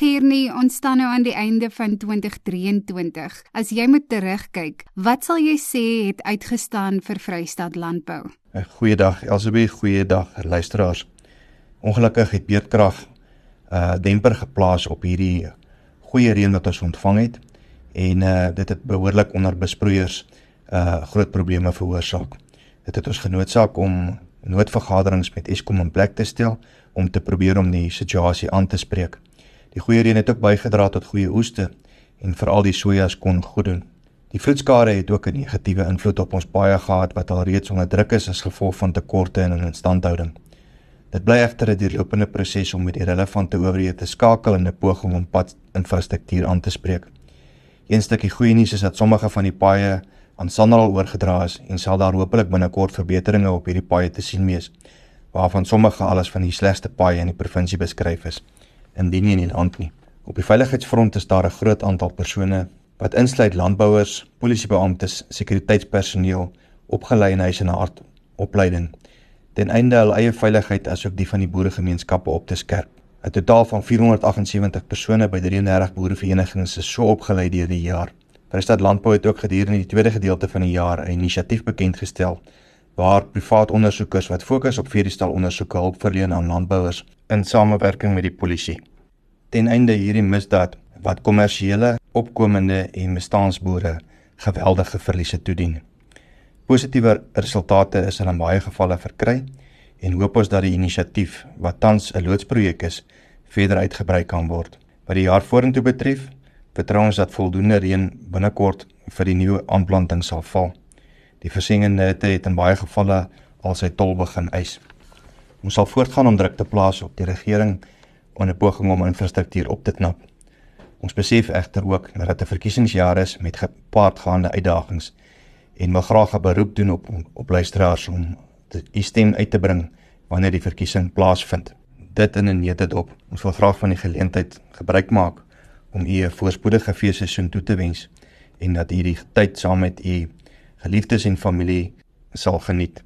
Geer nie, ons staan nou aan die einde van 2023. As jy moet terugkyk, wat sal jy sê het uitgestaan vir Vrystaat Landbou? 'n Goeiedag, Elsabie, goeiedag luisteraars. Ongelukkig het beerdkrag 'n uh, demper geplaas op hierdie goeie reën wat ons ontvang het en uh, dit het behoorlik onder besproeiers uh groot probleme veroorsaak. Dit het ons genoodsaak om noodvergaderings met Eskom in plek te stel om te probeer om die situasie aan te spreek. Die goeie reën het ook bygedra tot goeie oeste en veral die sojas kon goed doen. Die vloedskade het ook 'n negatiewe invloed op ons paaie gehad wat alreeds onder druk is as gevolg van tekorte in instandhouding. Dit bly egter 'n deurlopende proses om met die relevante owerhede te skakel in 'n poging om padinfrastruktuur aan te spreek. Een stukkie goeie nuus is dat sommige van die paaie aan Sanral oorgedra is en sal daar hopelik binnekort verbeteringe op hierdie paaie te sien wees, waarvan sommige alles van die slegste paaie in die provinsie beskryf is, indien nie in die land nie. Op die veiligheidsfront is daar 'n groot aantal persone wat insluit landbouers, polisiebeamptes, sekuriteitspersoneel, opgelei en huise na hart opleiding ten einde hul eie veiligheid asook die van die boeregemeenskappe op te skerp. 'n Totaal van 478 persone by 33 boereverenigings is so opgelei deur die jaar. Vrystaat Landbou het ook gedurende die tweede gedeelte van die jaar 'n inisiatief bekend gestel waar privaat ondersoekers wat fokus op veerdestal ondersoeke hulp verleen aan landbouers in samewerking met die polisie. Ten einde hierdie misdaad wat kommersiële, opkomende en bestaanboere geweldige verliese toedien. Positiewe resultate is in baie gevalle verkry en hoop ons dat die inisiatief wat tans 'n loodsprojek is, verder uitgebrei kan word. Wat die jaar vorentoe betref, vertrou ons dat voldoende reën binnekort vir die nuwe aanplanting sal val. Die versingende hitte het in baie gevalle al sy tol begin eis. Ons sal voortgaan om druk te plaas op die regering om 'n poging om infrastruktuur op te knap. Ons besef egter ook dat dit 'n verkiesingsjaar is met gepaardgaande uitdagings en wil graag 'n beroep doen op op luisteraars om u stem uit te bring wanneer die verkiesing plaasvind. Dit in 'n neete dop. Ons wil graag van die geleentheid gebruik maak om u 'n voorspoedige feesseisoen toe te wens en dat u die tyd saam met u geliefdes en familie sal geniet.